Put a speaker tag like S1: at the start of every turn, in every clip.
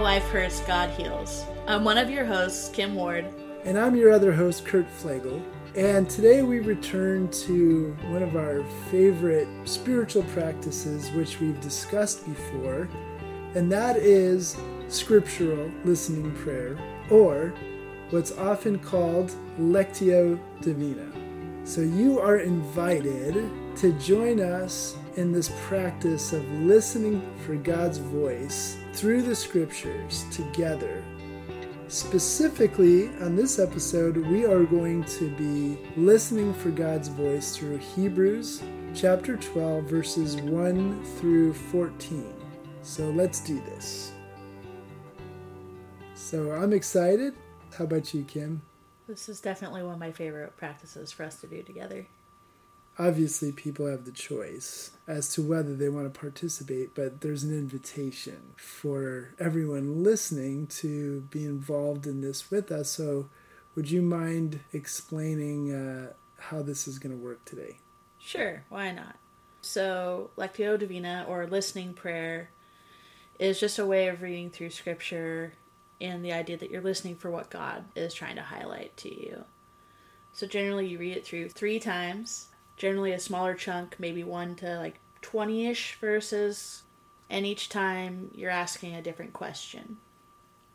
S1: Life Hurts, God Heals. I'm one of your hosts, Kim Ward.
S2: And I'm your other host, Kurt Flagel. And today we return to one of our favorite spiritual practices, which we've discussed before, and that is scriptural listening prayer, or what's often called Lectio Divina. So you are invited to join us in this practice of listening for God's voice through the scriptures together. Specifically, on this episode, we are going to be listening for God's voice through Hebrews chapter 12, verses 1 through 14. So let's do this. So I'm excited. How about you, Kim?
S1: This is definitely one of my favorite practices for us to do together
S2: obviously people have the choice as to whether they want to participate, but there's an invitation for everyone listening to be involved in this with us. So, would you mind explaining uh, how this is going to work today?
S1: Sure, why not? So, Lectio Divina or listening prayer is just a way of reading through scripture and the idea that you're listening for what God is trying to highlight to you. So, generally, you read it through three times generally a smaller chunk, maybe one to like 20 ish verses, and each time you're asking a different question.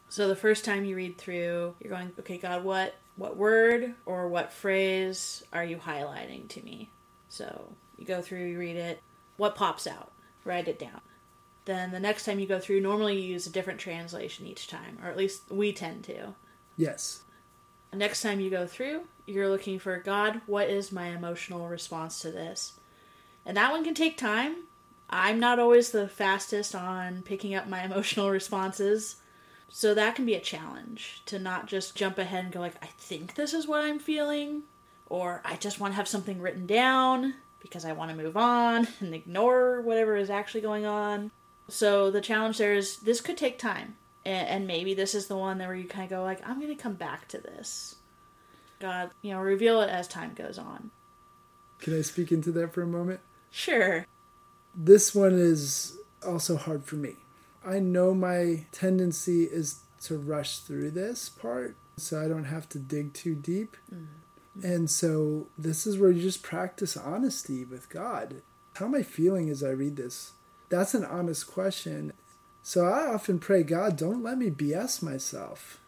S1: So the first time you read through, you're going, okay, God, what what word or what phrase are you highlighting to me? So you go through, you read it, what pops out, write it down. Then the next time you go through, normally you use a different translation each time, or at least we tend to.
S2: Yes.
S1: Next time you go through, you're looking for God, what is my emotional response to this? And that one can take time. I'm not always the fastest on picking up my emotional responses. So that can be a challenge to not just jump ahead and go like, I think this is what I'm feeling, or I just want to have something written down because I want to move on and ignore whatever is actually going on. So the challenge there is this could take time and, and maybe this is the one that where you kind of go like i'm going to come back to this. God you know reveal it as time goes on.
S2: Can i speak into that for a moment?
S1: Sure.
S2: This one is also hard for me. I know my tendency is to rush through this part so i don't have to dig too deep. Mm-hmm. and so this is where you just practice honesty with god. How am i feeling as i read this? That's an honest question so I often pray, God, don't let me BS myself.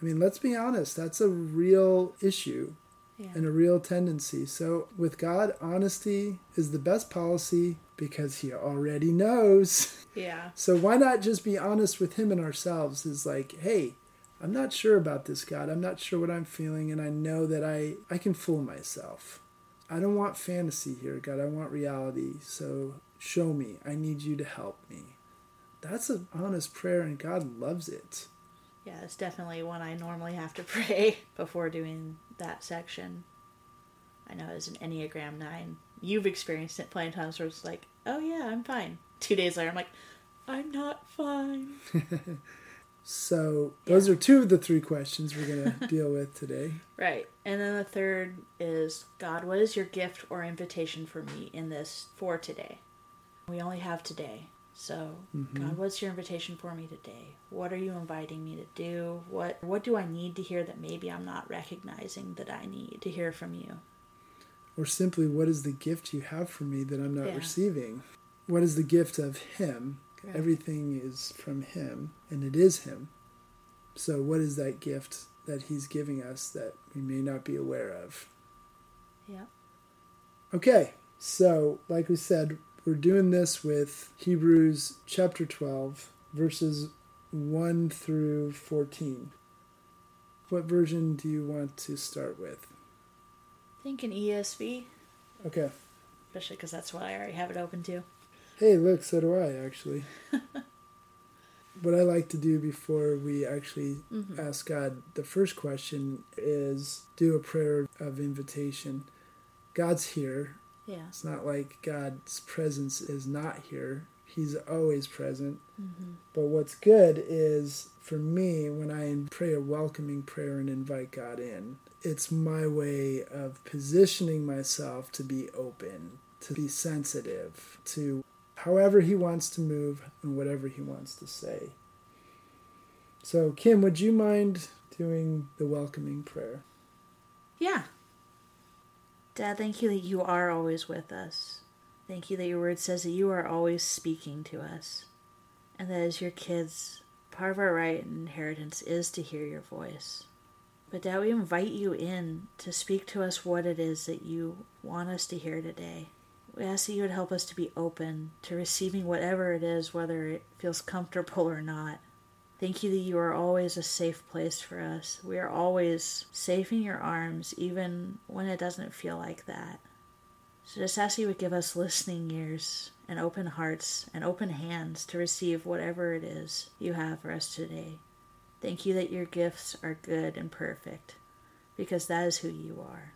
S2: I mean, let's be honest, that's a real issue yeah. and a real tendency. So with God, honesty is the best policy because he already knows.
S1: Yeah.
S2: So why not just be honest with him and ourselves is like, hey, I'm not sure about this God. I'm not sure what I'm feeling and I know that I I can fool myself. I don't want fantasy here, God. I want reality. So show me. I need you to help me that's an honest prayer and God loves it.
S1: Yeah, it's definitely one I normally have to pray before doing that section. I know as an Enneagram 9, you've experienced it plenty of times where it's like, oh yeah, I'm fine. Two days later, I'm like, I'm not fine.
S2: so, those yeah. are two of the three questions we're going to deal with today.
S1: Right. And then the third is God, what is your gift or invitation for me in this for today? We only have today. So, mm-hmm. God, what's your invitation for me today? What are you inviting me to do? What what do I need to hear that maybe I'm not recognizing that I need to hear from you?
S2: Or simply, what is the gift you have for me that I'm not yeah. receiving? What is the gift of Him? Everything is from Him, and it is Him. So, what is that gift that He's giving us that we may not be aware of?
S1: Yeah.
S2: Okay, so like we said, we're doing this with Hebrews chapter 12, verses 1 through 14. What version do you want to start with?
S1: I think an ESV.
S2: Okay.
S1: Especially because that's what I already have it open to.
S2: Hey, look, so do I actually. what I like to do before we actually mm-hmm. ask God the first question is do a prayer of invitation. God's here.
S1: Yeah.
S2: It's not like God's presence is not here. He's always present. Mm-hmm. But what's good is for me, when I pray a welcoming prayer and invite God in, it's my way of positioning myself to be open, to be sensitive to however He wants to move and whatever He wants to say. So, Kim, would you mind doing the welcoming prayer?
S1: Yeah. Dad, thank you that you are always with us. Thank you that your word says that you are always speaking to us. And that as your kids, part of our right and inheritance is to hear your voice. But Dad, we invite you in to speak to us what it is that you want us to hear today. We ask that you would help us to be open to receiving whatever it is, whether it feels comfortable or not. Thank you that you are always a safe place for us. We are always safe in your arms, even when it doesn't feel like that. So just ask you would give us listening ears and open hearts and open hands to receive whatever it is you have for us today. Thank you that your gifts are good and perfect, because that is who you are.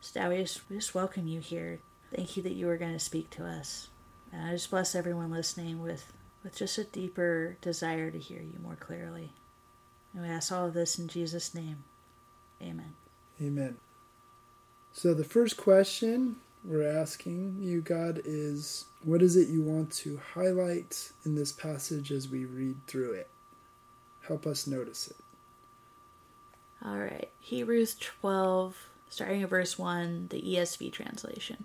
S1: So we just, we just welcome you here. Thank you that you are going to speak to us. And I just bless everyone listening with with just a deeper desire to hear you more clearly. And we ask all of this in Jesus' name. Amen.
S2: Amen. So, the first question we're asking you, God, is what is it you want to highlight in this passage as we read through it? Help us notice it.
S1: All right. Hebrews 12, starting at verse 1, the ESV translation.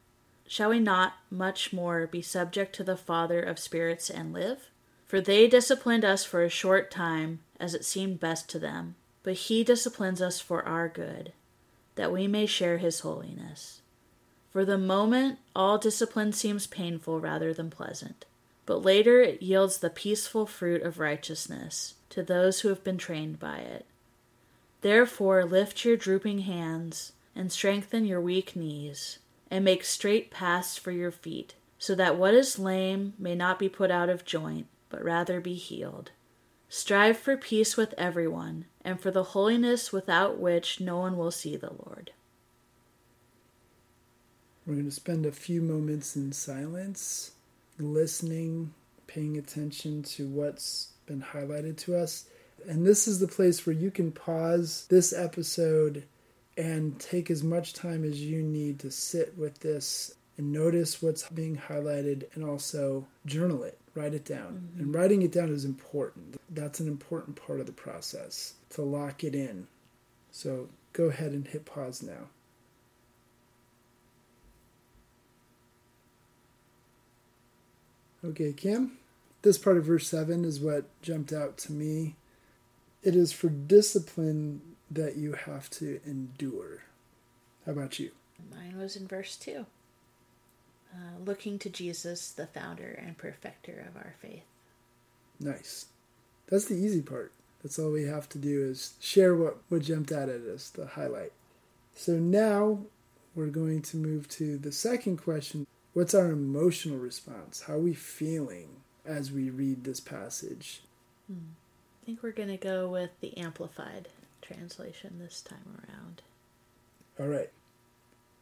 S1: shall we not much more be subject to the Father of spirits and live? For they disciplined us for a short time, as it seemed best to them, but he disciplines us for our good, that we may share his holiness. For the moment, all discipline seems painful rather than pleasant, but later it yields the peaceful fruit of righteousness to those who have been trained by it. Therefore, lift your drooping hands and strengthen your weak knees and make straight paths for your feet, so that what is lame may not be put out of joint, but rather be healed. Strive for peace with everyone, and for the holiness without which no one will see the Lord.
S2: We're going to spend a few moments in silence, listening, paying attention to what's been highlighted to us. And this is the place where you can pause this episode and take as much time as you need to sit with this and notice what's being highlighted and also journal it, write it down. Mm-hmm. And writing it down is important. That's an important part of the process to lock it in. So go ahead and hit pause now. Okay, Kim, this part of verse 7 is what jumped out to me. It is for discipline that you have to endure. How about you?
S1: Mine was in verse 2. Uh, looking to Jesus, the founder and perfecter of our faith.
S2: Nice. That's the easy part. That's all we have to do is share what, what jumped out at us, the highlight. So now we're going to move to the second question What's our emotional response? How are we feeling as we read this passage?
S1: Hmm. I think we're going to go with the Amplified translation this time around.
S2: All right.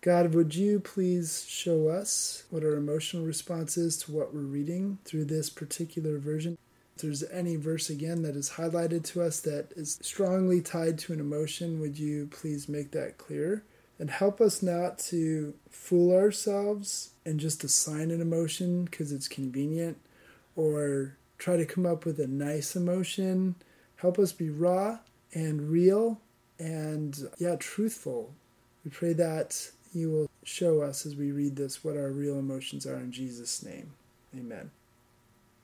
S2: God, would you please show us what our emotional response is to what we're reading through this particular version? If there's any verse again that is highlighted to us that is strongly tied to an emotion, would you please make that clear? And help us not to fool ourselves and just assign an emotion because it's convenient or try to come up with a nice emotion. Help us be raw and real and, yeah, truthful. We pray that you will show us as we read this what our real emotions are in Jesus' name. Amen.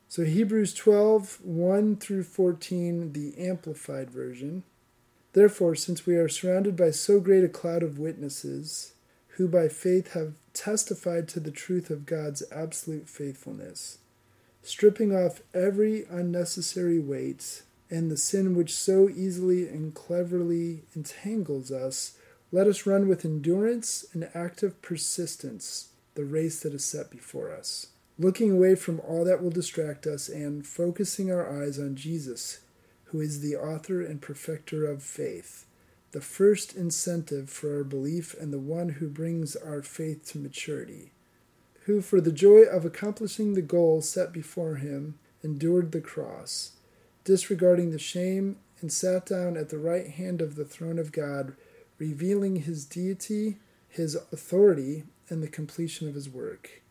S2: So, Hebrews 12 1 through 14, the Amplified Version. Therefore, since we are surrounded by so great a cloud of witnesses, who by faith have testified to the truth of God's absolute faithfulness, stripping off every unnecessary weight and the sin which so easily and cleverly entangles us, let us run with endurance and active persistence the race that is set before us, looking away from all that will distract us and focusing our eyes on Jesus who is the author and perfecter of faith, the first incentive for our belief and the one who brings our faith to maturity, who, for the joy of accomplishing the goal set before him, endured the cross, disregarding the shame, and sat down at the right hand of the throne of God, revealing his deity, his authority, and the completion of his work.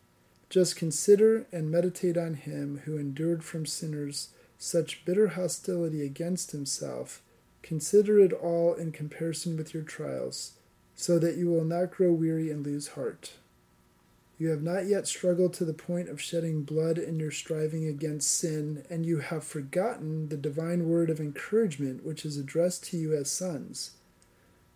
S2: Just consider and meditate on him who endured from sinners such bitter hostility against himself, consider it all in comparison with your trials, so that you will not grow weary and lose heart. You have not yet struggled to the point of shedding blood in your striving against sin, and you have forgotten the divine word of encouragement which is addressed to you as sons.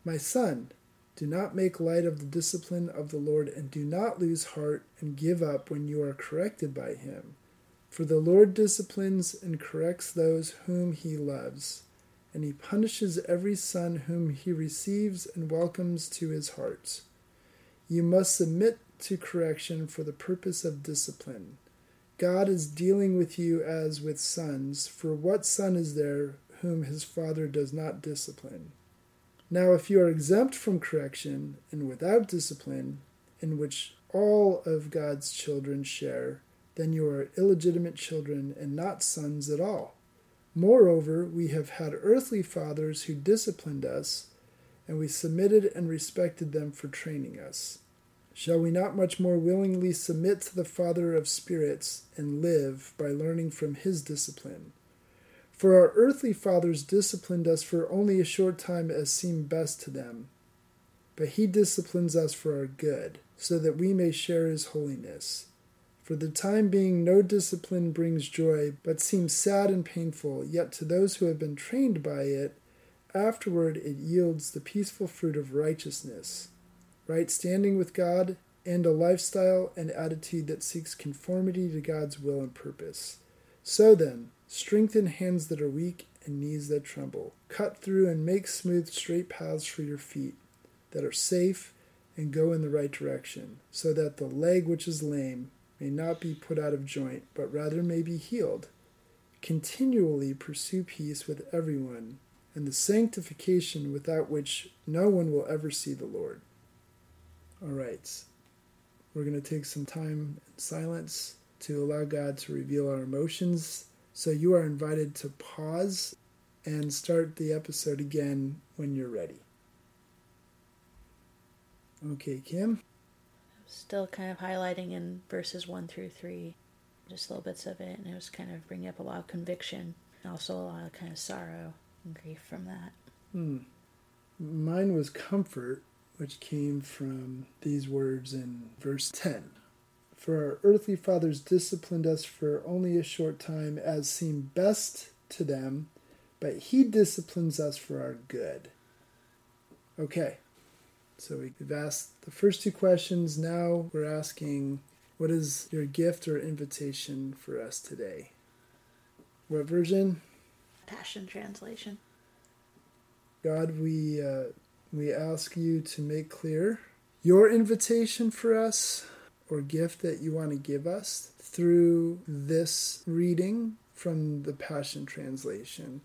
S2: My son, do not make light of the discipline of the Lord, and do not lose heart and give up when you are corrected by him. For the Lord disciplines and corrects those whom he loves, and he punishes every son whom he receives and welcomes to his heart. You must submit to correction for the purpose of discipline. God is dealing with you as with sons, for what son is there whom his father does not discipline? Now, if you are exempt from correction and without discipline, in which all of God's children share, then you are illegitimate children and not sons at all. Moreover, we have had earthly fathers who disciplined us, and we submitted and respected them for training us. Shall we not much more willingly submit to the Father of spirits and live by learning from his discipline? For our earthly fathers disciplined us for only a short time as seemed best to them, but he disciplines us for our good, so that we may share his holiness. For the time being, no discipline brings joy, but seems sad and painful, yet to those who have been trained by it, afterward it yields the peaceful fruit of righteousness, right standing with God, and a lifestyle and attitude that seeks conformity to God's will and purpose. So then, strengthen hands that are weak and knees that tremble. Cut through and make smooth straight paths for your feet that are safe and go in the right direction, so that the leg which is lame may not be put out of joint, but rather may be healed. Continually pursue peace with everyone, and the sanctification without which no one will ever see the Lord. All right, we're going to take some time in silence to allow God to reveal our emotions. So you are invited to pause and start the episode again when you're ready. Okay, Kim?
S1: Still kind of highlighting in verses 1 through 3, just little bits of it, and it was kind of bringing up a lot of conviction, and also a lot of kind of sorrow and grief from that.
S2: Hmm. Mine was comfort, which came from these words in verse 10. For our earthly fathers disciplined us for only a short time as seemed best to them, but he disciplines us for our good. Okay, so we've asked the first two questions. Now we're asking, what is your gift or invitation for us today? What version?
S1: Passion Translation.
S2: God, we uh, we ask you to make clear your invitation for us or gift that you want to give us through this reading from the Passion Translation.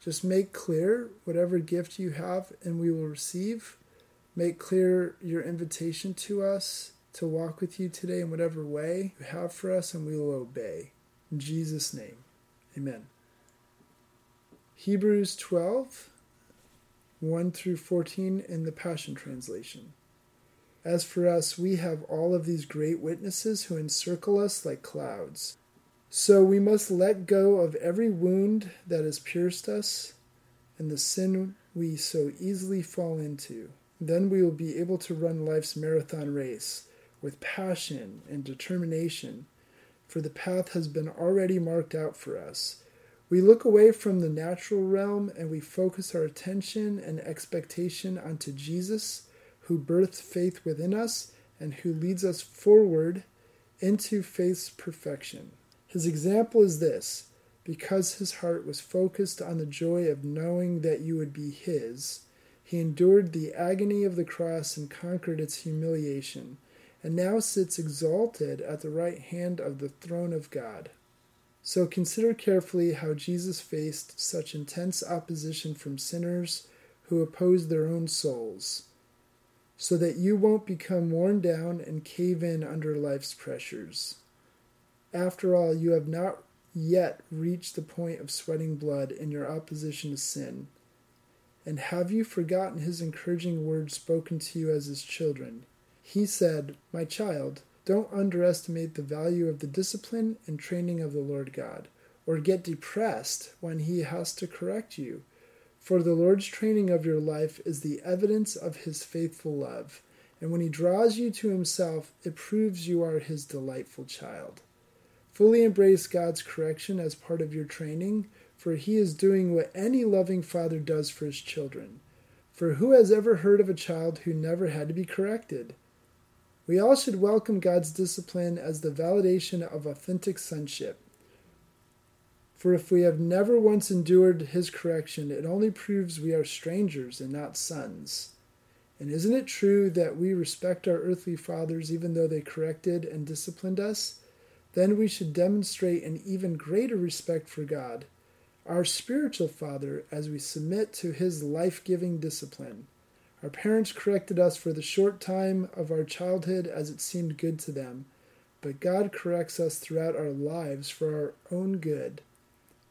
S2: Just make clear whatever gift you have, and we will receive Make clear your invitation to us to walk with you today in whatever way you have for us, and we will obey. In Jesus' name, amen. Hebrews 12, 1 through 14 in the Passion Translation. As for us, we have all of these great witnesses who encircle us like clouds. So we must let go of every wound that has pierced us and the sin we so easily fall into. Then we will be able to run life's marathon race with passion and determination, for the path has been already marked out for us. We look away from the natural realm and we focus our attention and expectation onto Jesus who birthed faith within us and who leads us forward into faith's perfection. His example is this because his heart was focused on the joy of knowing that you would be his, he endured the agony of the cross and conquered its humiliation, and now sits exalted at the right hand of the throne of God. So consider carefully how Jesus faced such intense opposition from sinners who opposed their own souls so that you won't become worn down and cave in under life's pressures. After all, you have not yet reached the point of sweating blood in your opposition to sin. And have you forgotten his encouraging words spoken to you as his children? He said, My child, don't underestimate the value of the discipline and training of the Lord God, or get depressed when he has to correct you for the Lord's training of your life is the evidence of his faithful love, and when he draws you to himself, it proves you are his delightful child. Fully embrace God's correction as part of your training, for he is doing what any loving father does for his children. For who has ever heard of a child who never had to be corrected? We all should welcome God's discipline as the validation of authentic sonship. For if we have never once endured his correction, it only proves we are strangers and not sons. And isn't it true that we respect our earthly fathers even though they corrected and disciplined us? Then we should demonstrate an even greater respect for God, our spiritual Father, as we submit to his life giving discipline. Our parents corrected us for the short time of our childhood as it seemed good to them, but God corrects us throughout our lives for our own good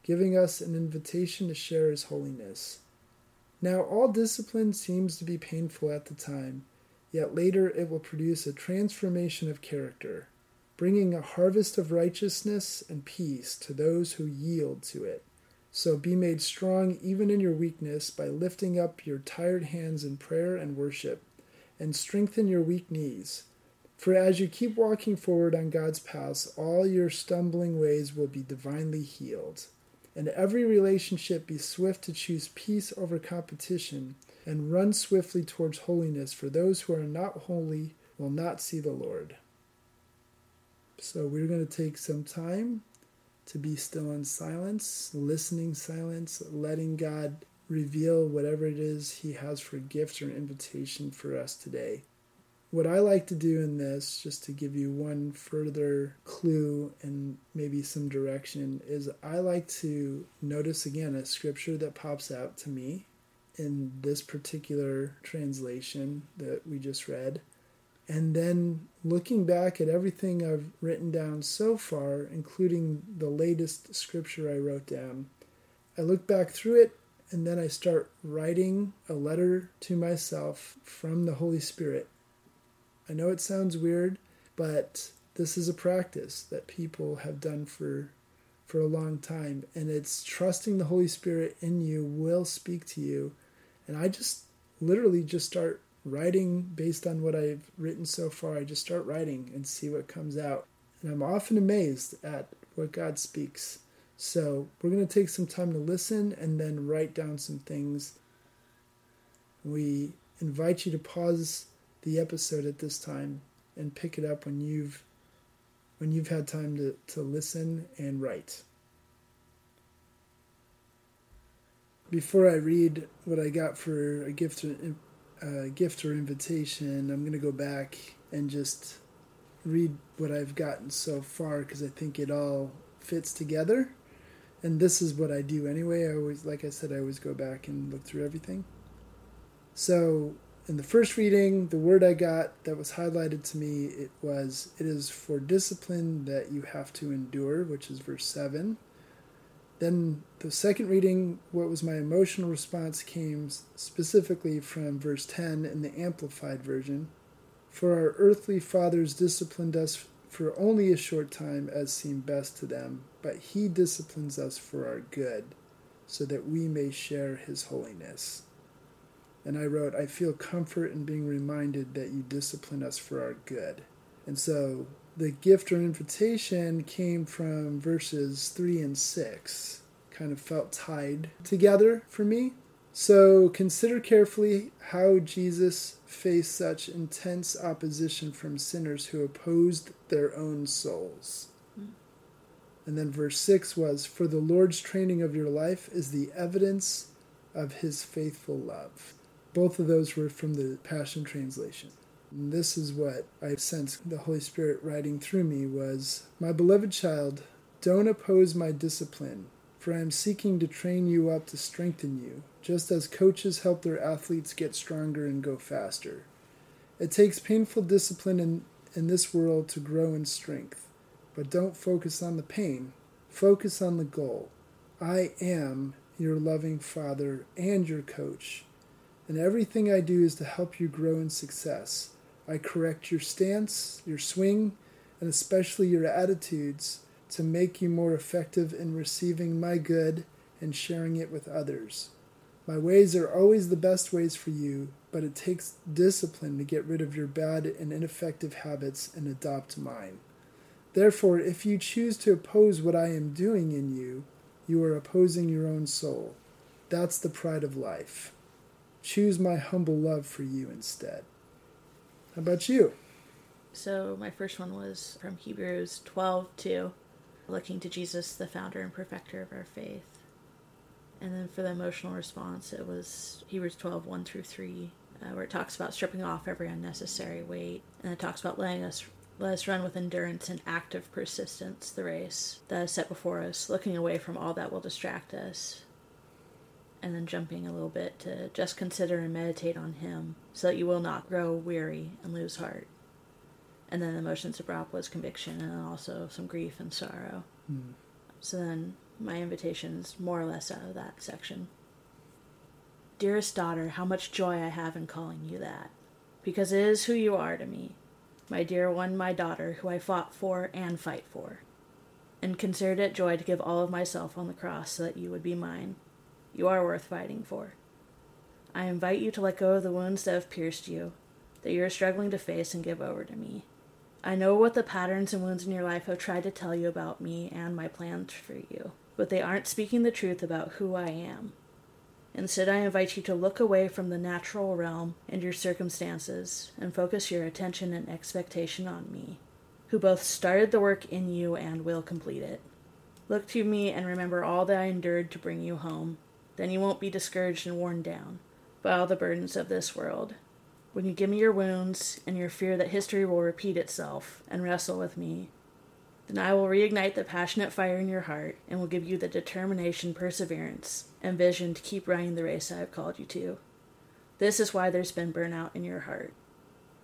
S2: giving us an invitation to share His holiness. Now, all discipline seems to be painful at the time, yet later it will produce a transformation of character, bringing a harvest of righteousness and peace to those who yield to it. So be made strong even in your weakness by lifting up your tired hands in prayer and worship, and strengthen your weak knees. For as you keep walking forward on God's paths, all your stumbling ways will be divinely healed and every relationship be swift to choose peace over competition and run swiftly towards holiness, for those who are not holy will not see the Lord. So we're going to take some time to be still in silence, listening silence, letting God reveal whatever it is He has for gift or invitation for us today. What I like to do in this, just to give you one further clue and maybe some direction, is I like to notice again a scripture that pops out to me in this particular translation that we just read. And then looking back at everything I've written down so far, including the latest scripture I wrote down, I look back through it and then I start writing a letter to myself from the Holy Spirit I know it sounds weird, but this is a practice that people have done for for a long time and it's trusting the Holy Spirit in you will speak to you. And I just literally just start writing based on what I've written so far. I just start writing and see what comes out. And I'm often amazed at what God speaks. So we're going to take some time to listen and then write down some things. We invite you to pause the episode at this time and pick it up when you've when you've had time to, to listen and write. Before I read what I got for a gift a gift or invitation, I'm going to go back and just read what I've gotten so far because I think it all fits together. And this is what I do anyway. I always, like I said, I always go back and look through everything. So in the first reading, the word I got that was highlighted to me it was it is for discipline that you have to endure, which is verse 7. Then the second reading, what was my emotional response, came specifically from verse 10 in the Amplified Version. For our earthly fathers disciplined us for only a short time as seemed best to them, but he disciplines us for our good, so that we may share his holiness. And I wrote, I feel comfort in being reminded that you discipline us for our good. And so the gift or invitation came from verses 3 and 6, kind of felt tied together for me. So consider carefully how Jesus faced such intense opposition from sinners who opposed their own souls. And then verse 6 was For the Lord's training of your life is the evidence of his faithful love. Both of those were from the Passion Translation. And this is what I sensed the Holy Spirit writing through me was My beloved child, don't oppose my discipline, for I am seeking to train you up to strengthen you, just as coaches help their athletes get stronger and go faster. It takes painful discipline in, in this world to grow in strength, but don't focus on the pain, focus on the goal. I am your loving father and your coach, and everything I do is to help you grow in success. I correct your stance, your swing, and especially your attitudes to make you more effective in receiving my good and sharing it with others. My ways are always the best ways for you, but it takes discipline to get rid of your bad and ineffective habits and adopt mine. Therefore, if you choose to oppose what I am doing in you, you are opposing your own soul. That's the pride of life. Choose my humble love for you instead. How about you?
S1: So my first one was from Hebrews 12 2, looking to Jesus, the founder and perfecter of our faith. And then for the emotional response, it was Hebrews 12 1 through 3, uh, where it talks about stripping off every unnecessary weight. And it talks about letting us let us run with endurance and active persistence the race that is set before us, looking away from all that will distract us. And then jumping a little bit to just consider and meditate on Him so that you will not grow weary and lose heart. And then the emotions it brought was conviction and also some grief and sorrow.
S2: Mm.
S1: So then my invitation's more or less out of that section. Dearest daughter, how much joy I have in calling you that, because it is who you are to me my dear one, my daughter, who I fought for and fight for, and considered it joy to give all of myself on the cross so that you would be mine. You are worth fighting for. I invite you to let go of the wounds that have pierced you, that you are struggling to face and give over to me. I know what the patterns and wounds in your life have tried to tell you about me and my plans for you, but they aren't speaking the truth about who I am. Instead, I invite you to look away from the natural realm and your circumstances and focus your attention and expectation on me, who both started the work in you and will complete it. Look to me and remember all that I endured to bring you home. Then you won't be discouraged and worn down by all the burdens of this world. When you give me your wounds and your fear that history will repeat itself and wrestle with me, then I will reignite the passionate fire in your heart and will give you the determination, perseverance, and vision to keep running the race I have called you to. This is why there's been burnout in your heart.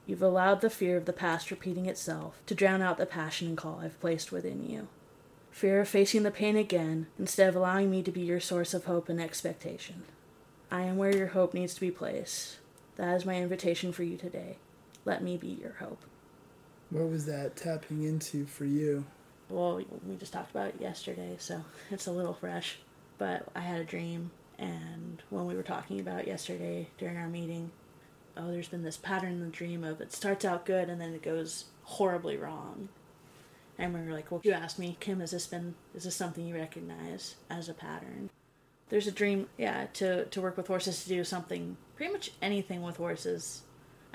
S1: You've allowed the fear of the past repeating itself to drown out the passion and call I've placed within you. Fear of facing the pain again instead of allowing me to be your source of hope and expectation. I am where your hope needs to be placed. That is my invitation for you today. Let me be your hope.
S2: What was that tapping into for you?
S1: Well, we just talked about it yesterday, so it's a little fresh. But I had a dream, and when we were talking about it yesterday during our meeting, oh, there's been this pattern in the dream of it starts out good and then it goes horribly wrong. We were like, well, you asked me, Kim, has this been, is this something you recognize as a pattern? There's a dream, yeah, to, to work with horses, to do something, pretty much anything with horses.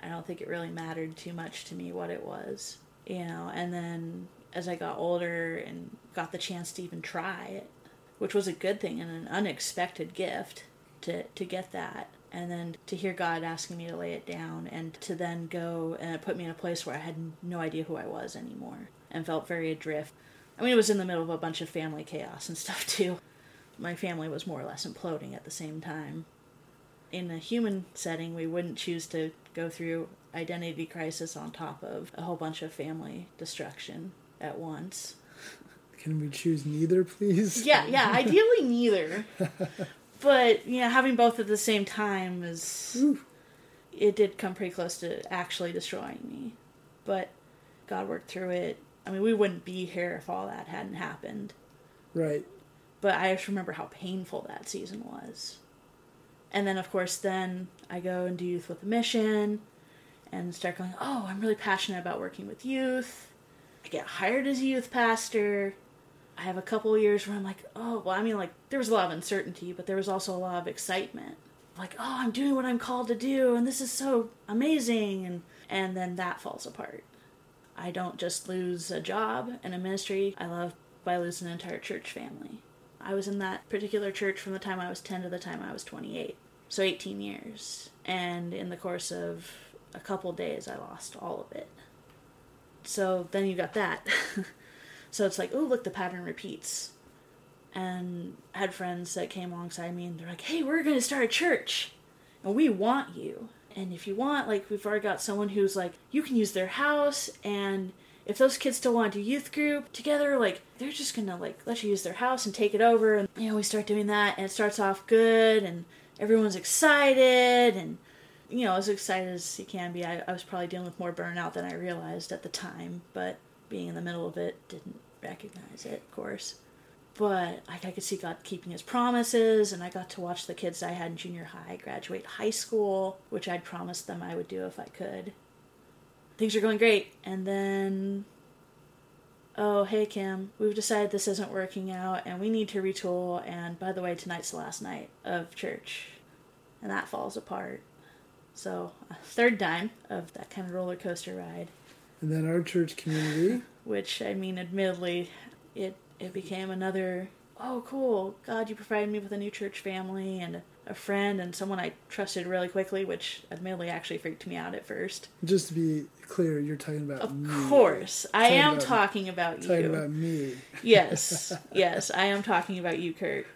S1: I don't think it really mattered too much to me what it was, you know, and then as I got older and got the chance to even try it, which was a good thing and an unexpected gift to, to get that. And then to hear God asking me to lay it down and to then go and put me in a place where I had no idea who I was anymore and felt very adrift. I mean, it was in the middle of a bunch of family chaos and stuff too. My family was more or less imploding at the same time. In a human setting, we wouldn't choose to go through identity crisis on top of a whole bunch of family destruction at once.
S2: Can we choose neither, please?
S1: Yeah, yeah, ideally neither. But, you know, having both at the same time is.
S2: Ooh.
S1: It did come pretty close to actually destroying me. But God worked through it. I mean, we wouldn't be here if all that hadn't happened.
S2: Right.
S1: But I just remember how painful that season was. And then, of course, then I go and do youth with a mission and start going, oh, I'm really passionate about working with youth. I get hired as a youth pastor. I have a couple of years where I'm like, oh, well, I mean, like, there was a lot of uncertainty, but there was also a lot of excitement. Like, oh, I'm doing what I'm called to do, and this is so amazing. And, and then that falls apart. I don't just lose a job and a ministry, I love, but I lose an entire church family. I was in that particular church from the time I was 10 to the time I was 28. So 18 years. And in the course of a couple days, I lost all of it. So then you got that. so it's like, oh, look, the pattern repeats. And I had friends that came alongside me and they're like, hey, we're going to start a church. And we want you. And if you want, like, we've already got someone who's like, you can use their house and if those kids still want to do youth group together, like they're just gonna like let you use their house and take it over. And you know, we start doing that, and it starts off good, and everyone's excited, and you know, as excited as you can be. I, I was probably dealing with more burnout than I realized at the time, but being in the middle of it, didn't recognize it, of course. But I, I could see God keeping His promises, and I got to watch the kids I had in junior high graduate high school, which I'd promised them I would do if I could things are going great. And then, oh, hey, Kim, we've decided this isn't working out and we need to retool. And by the way, tonight's the last night of church. And that falls apart. So, a third time of that kind of roller coaster ride.
S2: And then our church community.
S1: Which, I mean, admittedly, it, it became another, oh, cool, God, you provided me with a new church family and a friend and someone I trusted really quickly, which admittedly actually freaked me out at first.
S2: Just to be clear, your talking about
S1: of
S2: me.
S1: course, I
S2: Talking
S1: am
S2: about-
S1: talking about you.
S2: Talking about me.
S1: yes, yes, I am talking about you, Kurt.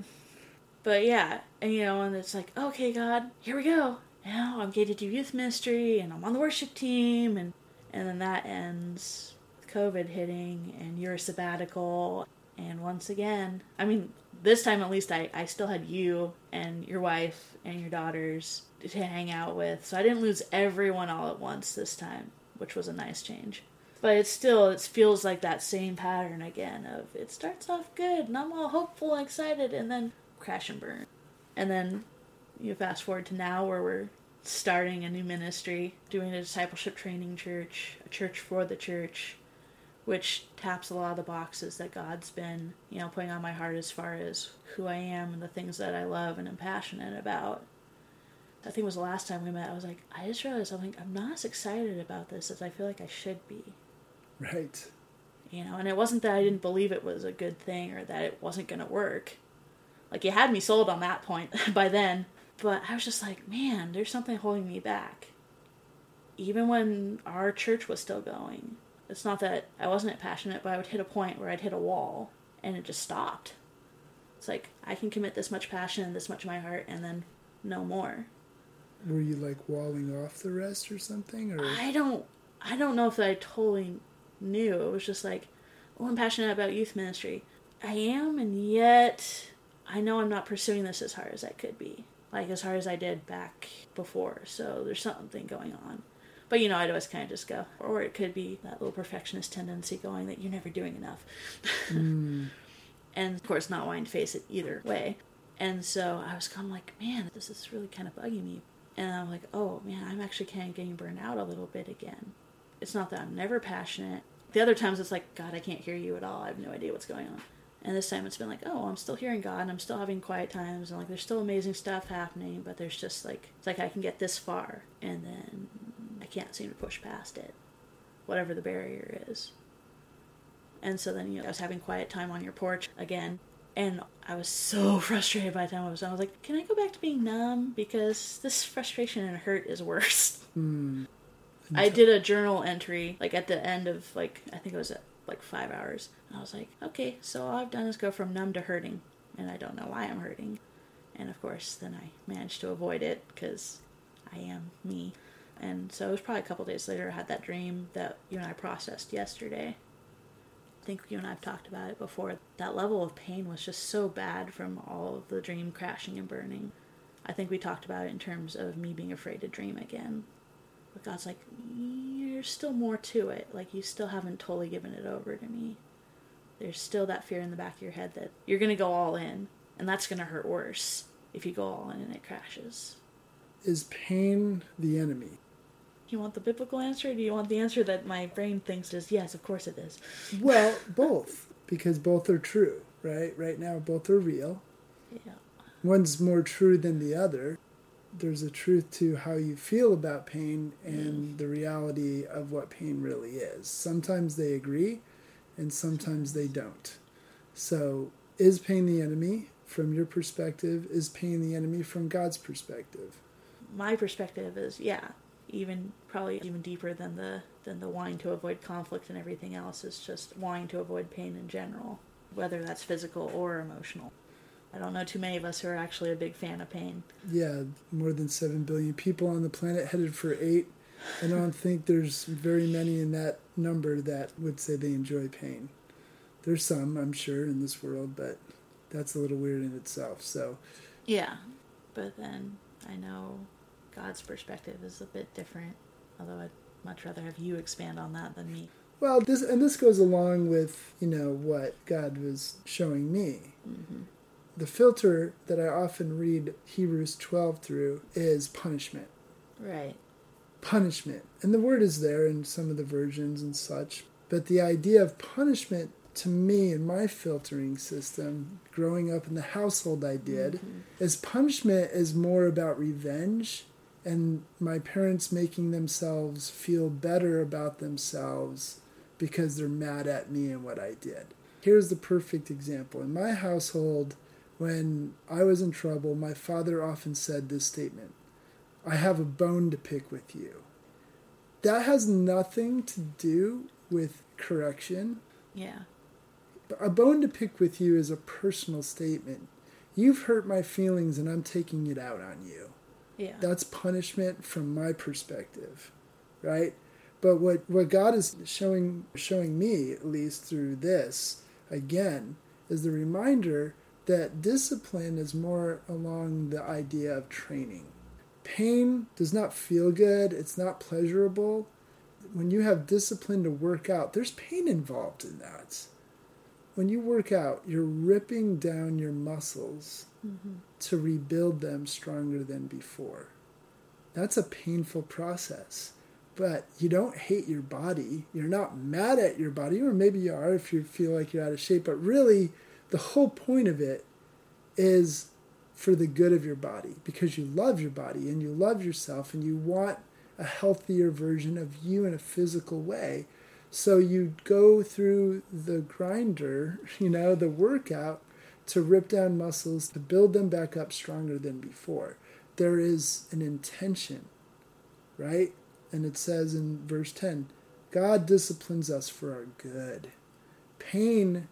S1: But yeah, and you know, and it's like, okay, God, here we go. Now I'm getting to do youth ministry, and I'm on the worship team, and and then that ends with COVID hitting, and you're sabbatical, and once again, I mean, this time at least, I I still had you and your wife and your daughters to hang out with, so I didn't lose everyone all at once this time, which was a nice change. But it's still, it feels like that same pattern again of it starts off good and I'm all hopeful and excited and then crash and burn. And then you fast forward to now where we're starting a new ministry, doing a discipleship training church, a church for the church, which taps a lot of the boxes that God's been, you know, putting on my heart as far as who I am and the things that I love and am passionate about. I think it was the last time we met. I was like, I just realized I'm like, I'm not as excited about this as I feel like I should be
S2: Right.
S1: you know and it wasn't that i didn't believe it was a good thing or that it wasn't going to work like you had me sold on that point by then but i was just like man there's something holding me back even when our church was still going it's not that i wasn't passionate but i would hit a point where i'd hit a wall and it just stopped it's like i can commit this much passion and this much of my heart and then no more
S2: Were you like walling off the rest or something? Or
S1: I don't I don't know if I totally knew. It was just like, oh, I'm passionate about youth ministry. I am, and yet I know I'm not pursuing this as hard as I could be, like as hard as I did back before. So there's something going on. But you know, I'd always kind of just go, or it could be that little perfectionist tendency going that you're never doing enough.
S2: Mm,
S1: and of course, not wanting to face it either way. And so I was kind of like, man, this is really kind of bugging me. And I'm like, oh man, I'm actually kind of getting burned out a little bit again. It's not that I'm never passionate. The other times it's like, God, I can't hear you at all. I have no idea what's going on. And this time it's been like, oh, I'm still hearing God and I'm still having quiet times and like there's still amazing stuff happening, but there's just like, it's like I can get this far and then can't seem to push past it, whatever the barrier is. And so then, you know, I was having quiet time on your porch again. And I was so frustrated by the time I was done. I was like, can I go back to being numb? Because this frustration and hurt is worse.
S2: mm.
S1: I did a journal entry, like at the end of, like, I think it was at like five hours. And I was like, okay, so all I've done is go from numb to hurting. And I don't know why I'm hurting. And of course, then I managed to avoid it because I am me. And so it was probably a couple days later I had that dream that you and I processed yesterday. I think you and I've talked about it before. That level of pain was just so bad from all of the dream crashing and burning. I think we talked about it in terms of me being afraid to dream again. But God's like, there's still more to it. Like, you still haven't totally given it over to me. There's still that fear in the back of your head that you're going to go all in, and that's going to hurt worse if you go all in and it crashes.
S2: Is pain the enemy?
S1: Do you want the biblical answer? do you want the answer that my brain thinks is yes, of course it is?
S2: Well, both, because both are true, right? Right now, both are real.
S1: Yeah.
S2: One's more true than the other. There's a truth to how you feel about pain and mm. the reality of what pain really is. Sometimes they agree, and sometimes they don't. So, is pain the enemy from your perspective? Is pain the enemy from God's perspective?
S1: My perspective is yeah, even probably even deeper than the than the wanting to avoid conflict and everything else is just wanting to avoid pain in general, whether that's physical or emotional. I don't know too many of us who are actually a big fan of pain.
S2: Yeah, more than 7 billion people on the planet headed for 8. I don't think there's very many in that number that would say they enjoy pain. There's some, I'm sure, in this world, but that's a little weird in itself. So,
S1: yeah. But then I know God's perspective is a bit different, although I'd much rather have you expand on that than me.
S2: Well, this and this goes along with you know what God was showing me. Mm-hmm. The filter that I often read Hebrews twelve through is punishment.
S1: Right.
S2: Punishment, and the word is there in some of the versions and such. But the idea of punishment to me in my filtering system, growing up in the household I did, mm-hmm. is punishment is more about revenge and my parents making themselves feel better about themselves because they're mad at me and what I did. Here's the perfect example. In my household, when I was in trouble, my father often said this statement I have a bone to pick with you. That has nothing to do with correction.
S1: Yeah.
S2: A bone to pick with you is a personal statement. You've hurt my feelings and I'm taking it out on you.
S1: Yeah.
S2: That's punishment from my perspective, right? But what, what God is showing showing me, at least through this, again, is the reminder that discipline is more along the idea of training. Pain does not feel good, it's not pleasurable. When you have discipline to work out, there's pain involved in that. When you work out, you're ripping down your muscles mm-hmm. To rebuild them stronger than before. That's a painful process. But you don't hate your body. You're not mad at your body, or maybe you are if you feel like you're out of shape. But really, the whole point of it is for the good of your body because you love your body and you love yourself and you want a healthier version of you in a physical way. So you go through the grinder, you know, the workout to rip down muscles, to build them back up stronger than before. There is an intention, right? And it says in verse 10 God disciplines us for our good. Pain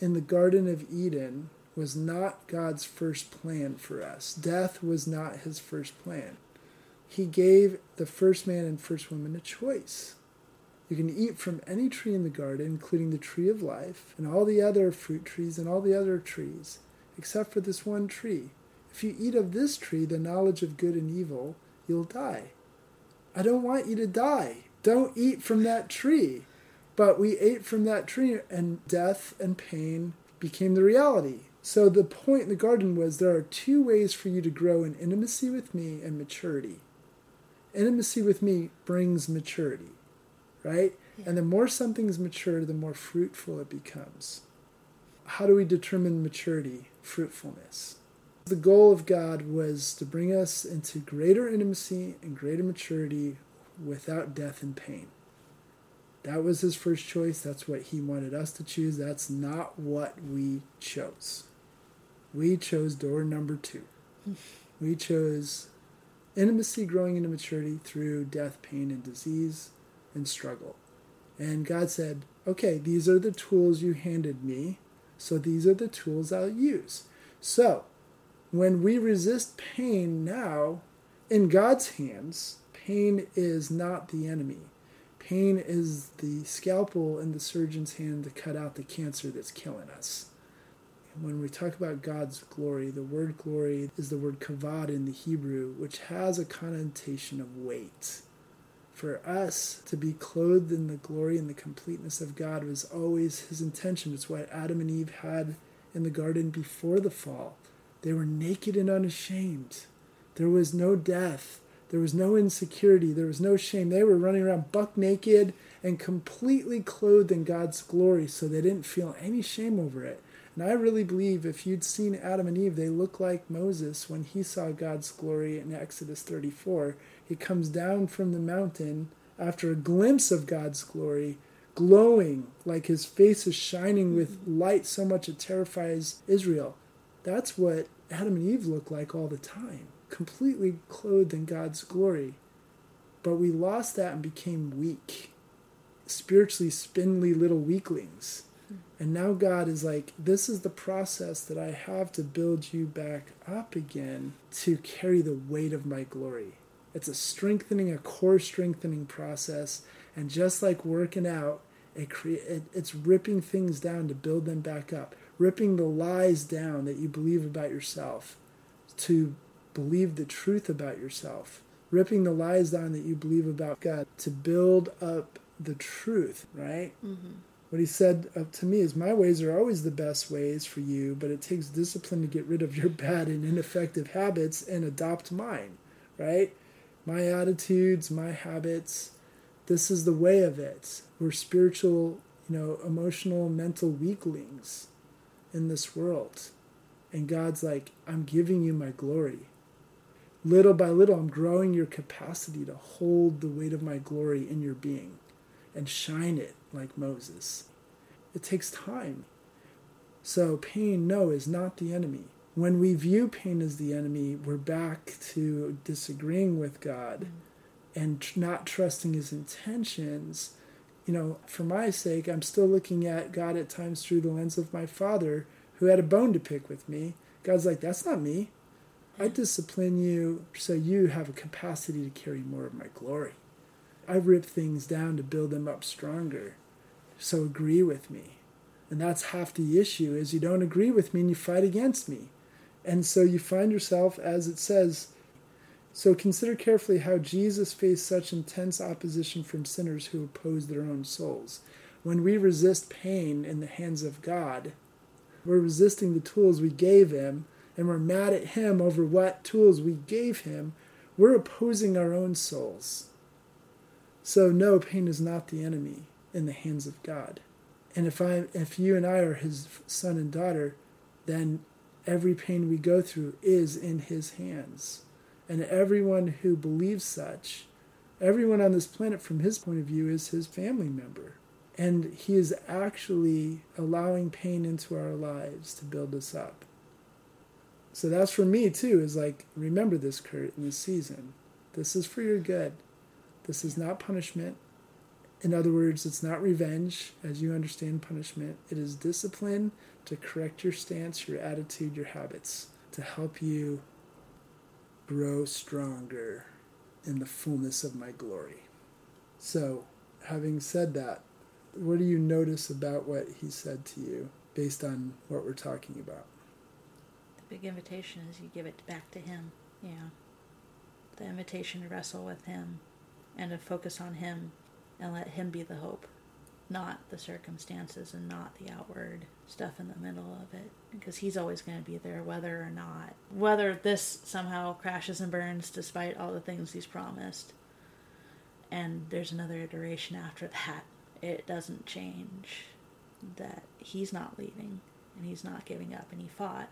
S2: in the Garden of Eden was not God's first plan for us, death was not his first plan. He gave the first man and first woman a choice. You can eat from any tree in the garden, including the tree of life and all the other fruit trees and all the other trees, except for this one tree. If you eat of this tree, the knowledge of good and evil, you'll die. I don't want you to die. Don't eat from that tree. But we ate from that tree, and death and pain became the reality. So the point in the garden was there are two ways for you to grow in intimacy with me and maturity. Intimacy with me brings maturity right? Yeah. And the more something's mature, the more fruitful it becomes. How do we determine maturity, fruitfulness? The goal of God was to bring us into greater intimacy and greater maturity without death and pain. That was his first choice. That's what he wanted us to choose. That's not what we chose. We chose door number two. We chose intimacy growing into maturity through death, pain, and disease and struggle. And God said, Okay, these are the tools you handed me, so these are the tools I'll use. So, when we resist pain now, in God's hands, pain is not the enemy. Pain is the scalpel in the surgeon's hand to cut out the cancer that's killing us. when we talk about God's glory, the word glory is the word kavod in the Hebrew, which has a connotation of weight. For us to be clothed in the glory and the completeness of God was always his intention. It's what Adam and Eve had in the garden before the fall. They were naked and unashamed. There was no death. There was no insecurity. There was no shame. They were running around buck naked and completely clothed in God's glory, so they didn't feel any shame over it. And I really believe if you'd seen Adam and Eve, they look like Moses when he saw God's glory in Exodus 34. He comes down from the mountain after a glimpse of God's glory, glowing like his face is shining with light so much it terrifies Israel. That's what Adam and Eve look like all the time completely clothed in God's glory. But we lost that and became weak, spiritually spindly little weaklings. And now God is like, this is the process that I have to build you back up again to carry the weight of my glory. It's a strengthening, a core strengthening process. And just like working out, it cre- it, it's ripping things down to build them back up, ripping the lies down that you believe about yourself to believe the truth about yourself, ripping the lies down that you believe about God to build up the truth, right? Mm-hmm. What he said uh, to me is, My ways are always the best ways for you, but it takes discipline to get rid of your bad and ineffective habits and adopt mine, right? My attitudes, my habits, this is the way of it. We're spiritual, you know, emotional, mental weaklings in this world. And God's like, I'm giving you my glory little by little, I'm growing your capacity to hold the weight of my glory in your being and shine it like Moses. It takes time. So, pain, no, is not the enemy. When we view pain as the enemy, we're back to disagreeing with God mm-hmm. and not trusting his intentions. You know, for my sake, I'm still looking at God at times through the lens of my father who had a bone to pick with me. God's like, that's not me. I discipline you so you have a capacity to carry more of my glory. I rip things down to build them up stronger. So agree with me. And that's half the issue is you don't agree with me and you fight against me. And so you find yourself as it says so consider carefully how Jesus faced such intense opposition from sinners who opposed their own souls. When we resist pain in the hands of God, we're resisting the tools we gave him and we're mad at him over what tools we gave him, we're opposing our own souls. So no, pain is not the enemy in the hands of God. And if I if you and I are his son and daughter, then every pain we go through is in his hands. And everyone who believes such, everyone on this planet from his point of view is his family member. And he is actually allowing pain into our lives to build us up. So that's for me too, is like, remember this, Kurt, in this season. This is for your good. This is not punishment. In other words, it's not revenge as you understand punishment. It is discipline to correct your stance, your attitude, your habits, to help you grow stronger in the fullness of my glory. So, having said that, what do you notice about what he said to you based on what we're talking about?
S1: The big invitation is you give it back to Him. Yeah. The invitation to wrestle with Him and to focus on Him and let Him be the hope, not the circumstances and not the outward stuff in the middle of it. Because He's always going to be there, whether or not. Whether this somehow crashes and burns despite all the things He's promised. And there's another iteration after that. It doesn't change that He's not leaving and He's not giving up and He fought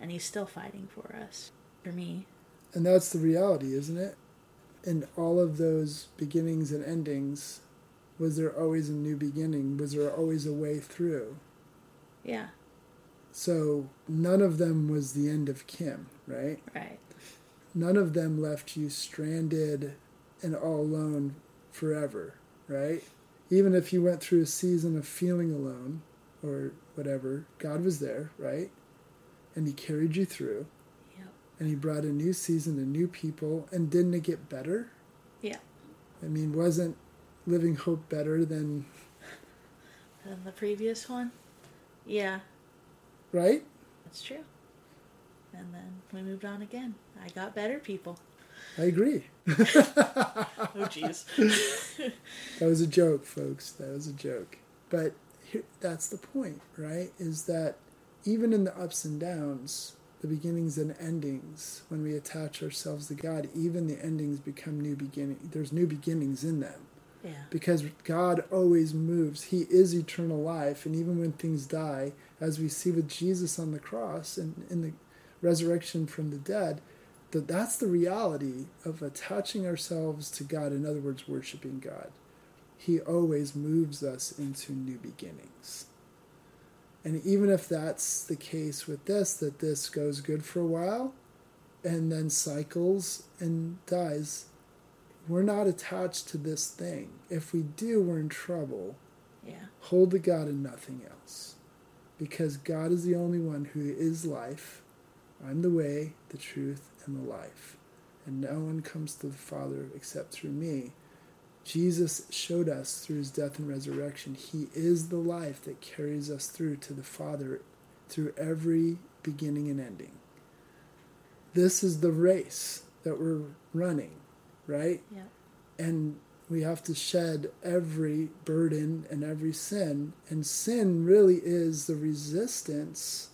S1: and he's still fighting for us, for me.
S2: And that's the reality, isn't it? In all of those beginnings and endings, was there always a new beginning? Was there always a way through?
S1: Yeah.
S2: So none of them was the end of Kim, right?
S1: Right.
S2: None of them left you stranded and all alone forever, right? Even if you went through a season of feeling alone or whatever, God was there, right? and he carried you through. And he brought a new season and new people. And didn't it get better?
S1: Yeah.
S2: I mean, wasn't Living Hope better than
S1: than the previous one. Yeah,
S2: right?
S1: that's true. And then we moved on again. I got better people.
S2: I agree.
S1: Oh, jeez.
S2: That was a joke, folks. That was a joke. But here, that's the point, right? Is that even in the ups and downs, the beginnings and endings, when we attach ourselves to God, even the endings become new beginning. There's new beginnings in them
S1: yeah.
S2: because God always moves. He is eternal life, and even when things die, as we see with Jesus on the cross and in the resurrection from the dead, that that's the reality of attaching ourselves to God. In other words, worshiping God. He always moves us into new beginnings. And even if that's the case with this, that this goes good for a while and then cycles and dies, we're not attached to this thing. If we do, we're in trouble.
S1: Yeah.
S2: Hold to God and nothing else. Because God is the only one who is life. I'm the way, the truth, and the life. And no one comes to the Father except through me. Jesus showed us through his death and resurrection, he is the life that carries us through to the Father through every beginning and ending. This is the race that we're running, right?
S1: Yeah.
S2: and we have to shed every burden and every sin and sin really is the resistance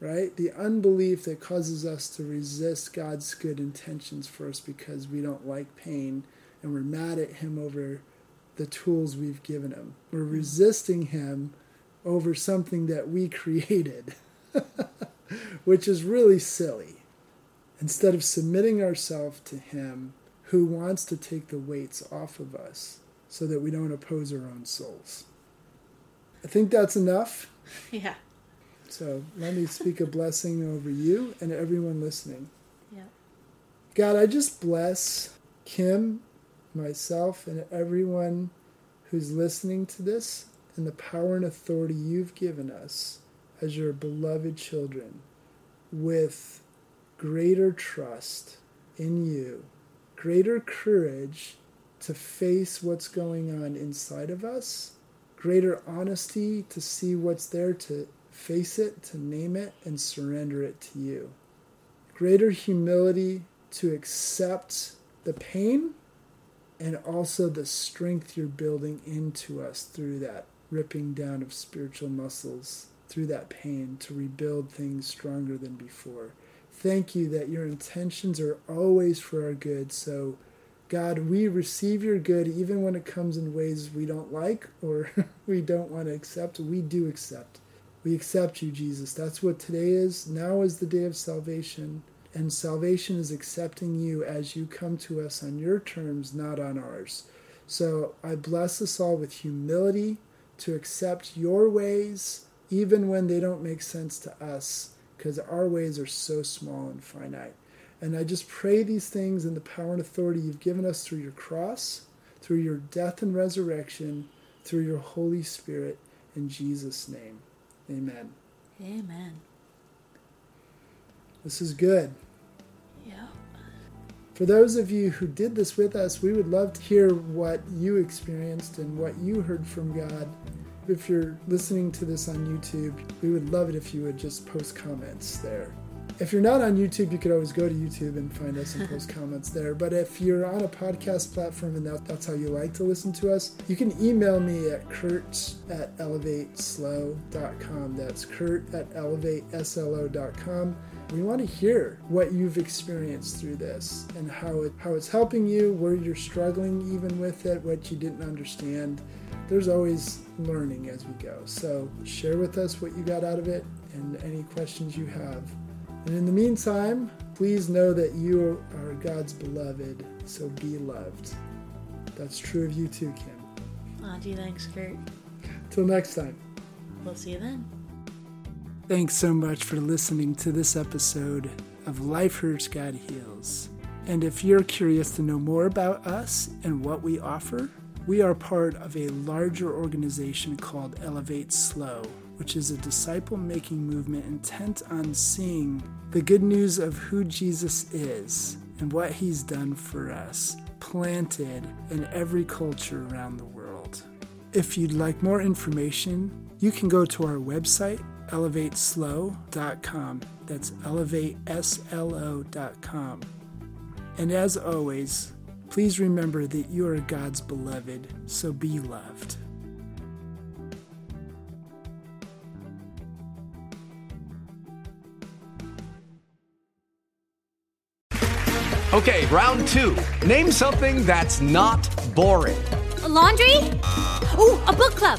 S2: right the unbelief that causes us to resist god's good intentions for us because we don't like pain and we're mad at him over the tools we've given him we're resisting him over something that we created which is really silly instead of submitting ourselves to him who wants to take the weights off of us so that we don't oppose our own souls. I think that's enough.
S1: Yeah.
S2: So let me speak a blessing over you and everyone listening.
S1: Yeah.
S2: God, I just bless Kim, myself, and everyone who's listening to this and the power and authority you've given us as your beloved children with greater trust in you, greater courage to face what's going on inside of us, greater honesty to see what's there, to face it, to name it, and surrender it to you, greater humility to accept the pain and also the strength you're building into us through that ripping down of spiritual muscles, through that pain to rebuild things stronger than before. Thank you that your intentions are always for our good. So, God, we receive your good even when it comes in ways we don't like or we don't want to accept. We do accept. We accept you, Jesus. That's what today is. Now is the day of salvation. And salvation is accepting you as you come to us on your terms, not on ours. So I bless us all with humility to accept your ways, even when they don't make sense to us, because our ways are so small and finite. And I just pray these things in the power and authority you've given us through your cross, through your death and resurrection, through your Holy Spirit, in Jesus' name. Amen.
S1: Amen.
S2: This is good.
S1: Yeah.
S2: For those of you who did this with us, we would love to hear what you experienced and what you heard from God. If you're listening to this on YouTube, we would love it if you would just post comments there. If you're not on YouTube, you could always go to YouTube and find us and post comments there. But if you're on a podcast platform and that, that's how you like to listen to us, you can email me at kurt at elevateslo.com. That's kurt at elevateslo.com. We want to hear what you've experienced through this and how it how it's helping you, where you're struggling even with it, what you didn't understand. There's always learning as we go. So share with us what you got out of it and any questions you have. And in the meantime, please know that you are God's beloved, so be loved. That's true of you too, Kim.
S1: Auntie, thanks, Kurt.
S2: Till next time.
S1: We'll see you then.
S2: Thanks so much for listening to this episode of Life Hurts, God Heals. And if you're curious to know more about us and what we offer, we are part of a larger organization called Elevate Slow, which is a disciple making movement intent on seeing the good news of who Jesus is and what he's done for us, planted in every culture around the world. If you'd like more information, you can go to our website, elevateslo.com. That's elevateslo.com. And as always, please remember that you are God's beloved, so be loved.
S3: Okay, round two. Name something that's not boring.
S4: A laundry? Ooh, a book club.